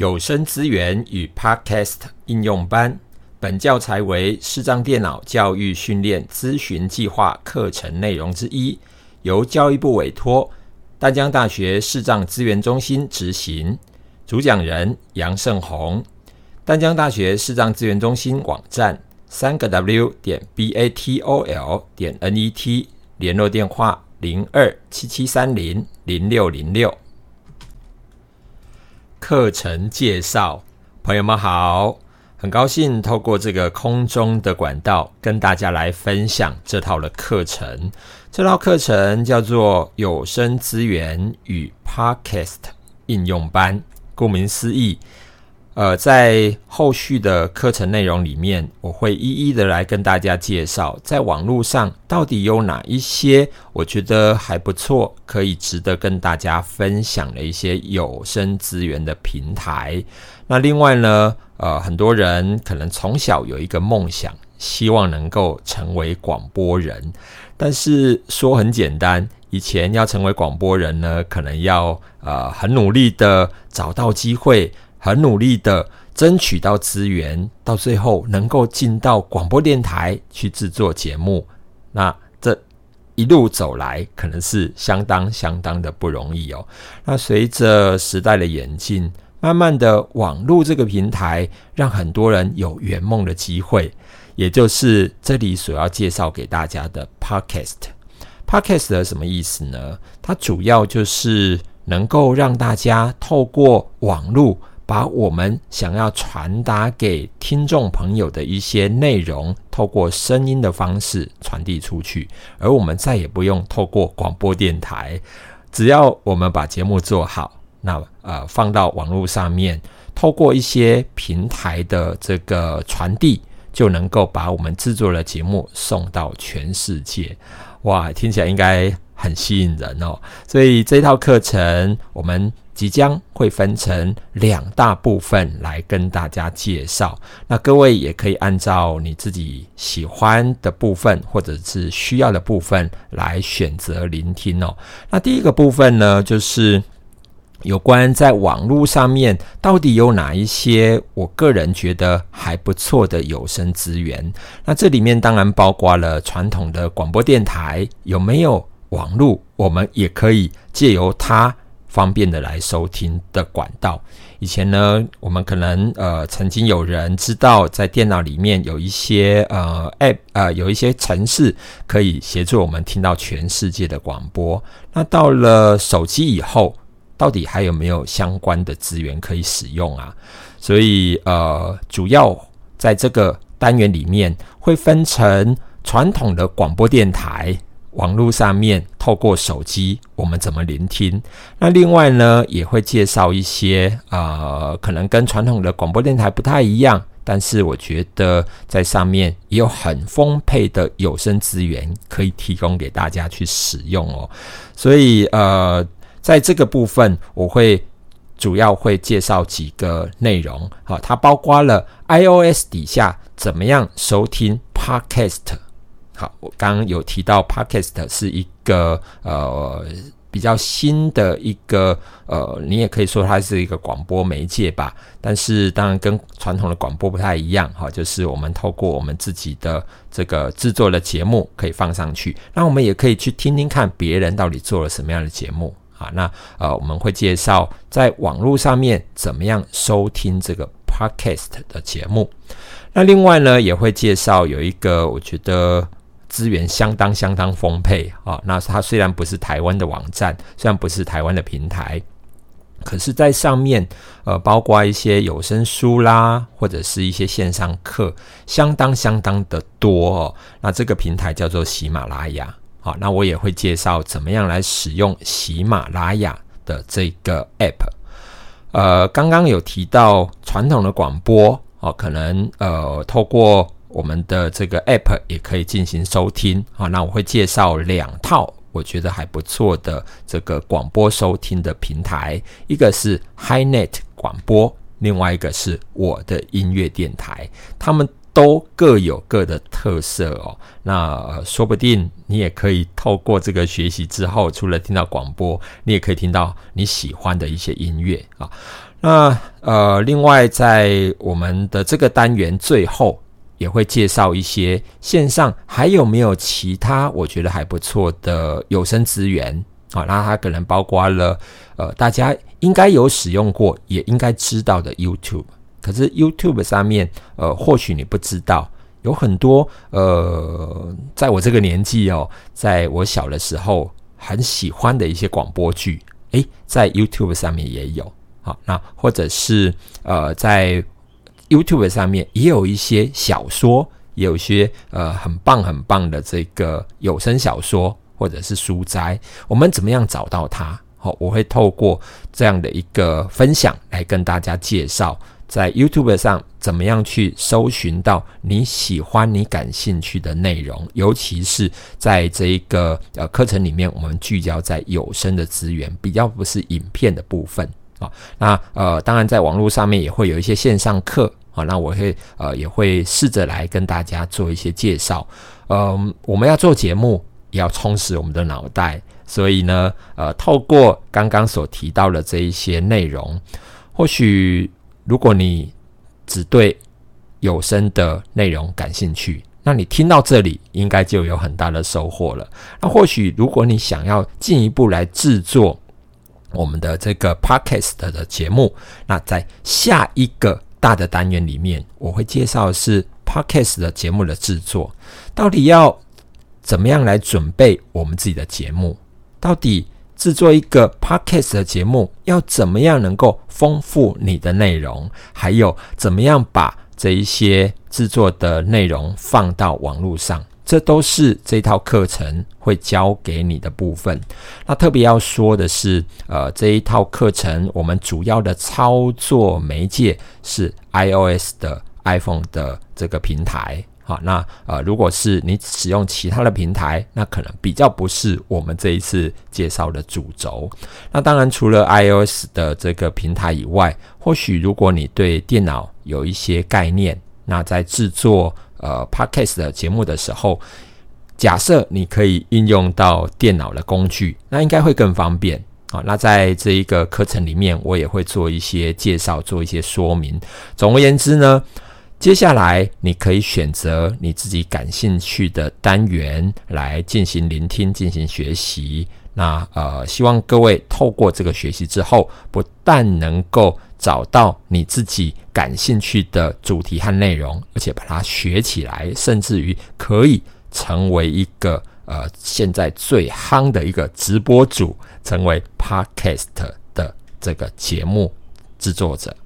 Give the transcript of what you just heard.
有声资源与 Podcast 应用班，本教材为视障电脑教育训练咨询计划课程内容之一，由教育部委托淡江大学视障资源中心执行。主讲人杨胜宏。淡江大学视障资源中心网站：三个 W 点 B A T O L 点 N E T，联络电话：零二七七三零零六零六。课程介绍，朋友们好，很高兴透过这个空中的管道跟大家来分享这套的课程。这套课程叫做有声资源与 Podcast 应用班，顾名思义。呃，在后续的课程内容里面，我会一一的来跟大家介绍，在网络上到底有哪一些我觉得还不错，可以值得跟大家分享的一些有声资源的平台。那另外呢，呃，很多人可能从小有一个梦想，希望能够成为广播人，但是说很简单，以前要成为广播人呢，可能要呃很努力的找到机会。很努力的争取到资源，到最后能够进到广播电台去制作节目，那这一路走来，可能是相当相当的不容易哦。那随着时代的演进，慢慢的网络这个平台，让很多人有圆梦的机会，也就是这里所要介绍给大家的 Podcast。Podcast 的什么意思呢？它主要就是能够让大家透过网络。把我们想要传达给听众朋友的一些内容，透过声音的方式传递出去，而我们再也不用透过广播电台，只要我们把节目做好，那呃放到网络上面，透过一些平台的这个传递，就能够把我们制作的节目送到全世界。哇，听起来应该很吸引人哦！所以这套课程我们。即将会分成两大部分来跟大家介绍，那各位也可以按照你自己喜欢的部分或者是需要的部分来选择聆听哦。那第一个部分呢，就是有关在网络上面到底有哪一些我个人觉得还不错的有声资源。那这里面当然包括了传统的广播电台，有没有网络，我们也可以借由它。方便的来收听的管道。以前呢，我们可能呃曾经有人知道，在电脑里面有一些呃 App 呃有一些程式可以协助我们听到全世界的广播。那到了手机以后，到底还有没有相关的资源可以使用啊？所以呃，主要在这个单元里面会分成传统的广播电台。网络上面透过手机，我们怎么聆听？那另外呢，也会介绍一些呃，可能跟传统的广播电台不太一样，但是我觉得在上面也有很丰沛的有声资源可以提供给大家去使用哦。所以呃，在这个部分，我会主要会介绍几个内容，好，它包括了 iOS 底下怎么样收听 Podcast。好，我刚刚有提到，Podcast 是一个呃比较新的一个呃，你也可以说它是一个广播媒介吧。但是当然跟传统的广播不太一样，哈，就是我们透过我们自己的这个制作的节目可以放上去，那我们也可以去听听看别人到底做了什么样的节目啊。那呃，我们会介绍在网络上面怎么样收听这个 Podcast 的节目。那另外呢，也会介绍有一个我觉得。资源相当相当丰沛啊！那它虽然不是台湾的网站，虽然不是台湾的平台，可是，在上面呃，包括一些有声书啦，或者是一些线上课，相当相当的多哦。那这个平台叫做喜马拉雅，好，那我也会介绍怎么样来使用喜马拉雅的这个 app。呃，刚刚有提到传统的广播哦，可能呃，透过我们的这个 App 也可以进行收听啊，那我会介绍两套我觉得还不错的这个广播收听的平台，一个是 HiNet 广播，另外一个是我的音乐电台，他们都各有各的特色哦。那说不定你也可以透过这个学习之后，除了听到广播，你也可以听到你喜欢的一些音乐啊。那呃，另外在我们的这个单元最后也会介绍一些线上还有没有其他我觉得还不错的有声资源啊。那它可能包括了呃，大家应该有使用过也应该知道的 YouTube。可是 YouTube 上面呃，或许你不知道。有很多呃，在我这个年纪哦，在我小的时候很喜欢的一些广播剧，诶，在 YouTube 上面也有。好，那或者是呃，在 YouTube 上面也有一些小说，有些呃很棒很棒的这个有声小说或者是书斋。我们怎么样找到它？好，我会透过这样的一个分享来跟大家介绍。在 YouTube 上，怎么样去搜寻到你喜欢、你感兴趣的内容？尤其是在这一个呃课程里面，我们聚焦在有声的资源，比较不是影片的部分啊。那呃，当然在网络上面也会有一些线上课那我会呃也会试着来跟大家做一些介绍。嗯，我们要做节目，也要充实我们的脑袋，所以呢，呃，透过刚刚所提到的这一些内容，或许。如果你只对有声的内容感兴趣，那你听到这里应该就有很大的收获了。那或许如果你想要进一步来制作我们的这个 podcast 的节目，那在下一个大的单元里面，我会介绍的是 podcast 的节目的制作，到底要怎么样来准备我们自己的节目，到底。制作一个 podcast 的节目，要怎么样能够丰富你的内容？还有怎么样把这一些制作的内容放到网络上？这都是这套课程会教给你的部分。那特别要说的是，呃，这一套课程我们主要的操作媒介是 iOS 的 iPhone 的这个平台。好，那呃，如果是你使用其他的平台，那可能比较不是我们这一次介绍的主轴。那当然，除了 iOS 的这个平台以外，或许如果你对电脑有一些概念，那在制作呃 Podcast 的节目的时候，假设你可以运用到电脑的工具，那应该会更方便。好，那在这一个课程里面，我也会做一些介绍，做一些说明。总而言之呢。接下来，你可以选择你自己感兴趣的单元来进行聆听、进行学习。那呃，希望各位透过这个学习之后，不但能够找到你自己感兴趣的主题和内容，而且把它学起来，甚至于可以成为一个呃现在最夯的一个直播主，成为 Podcast 的这个节目制作者。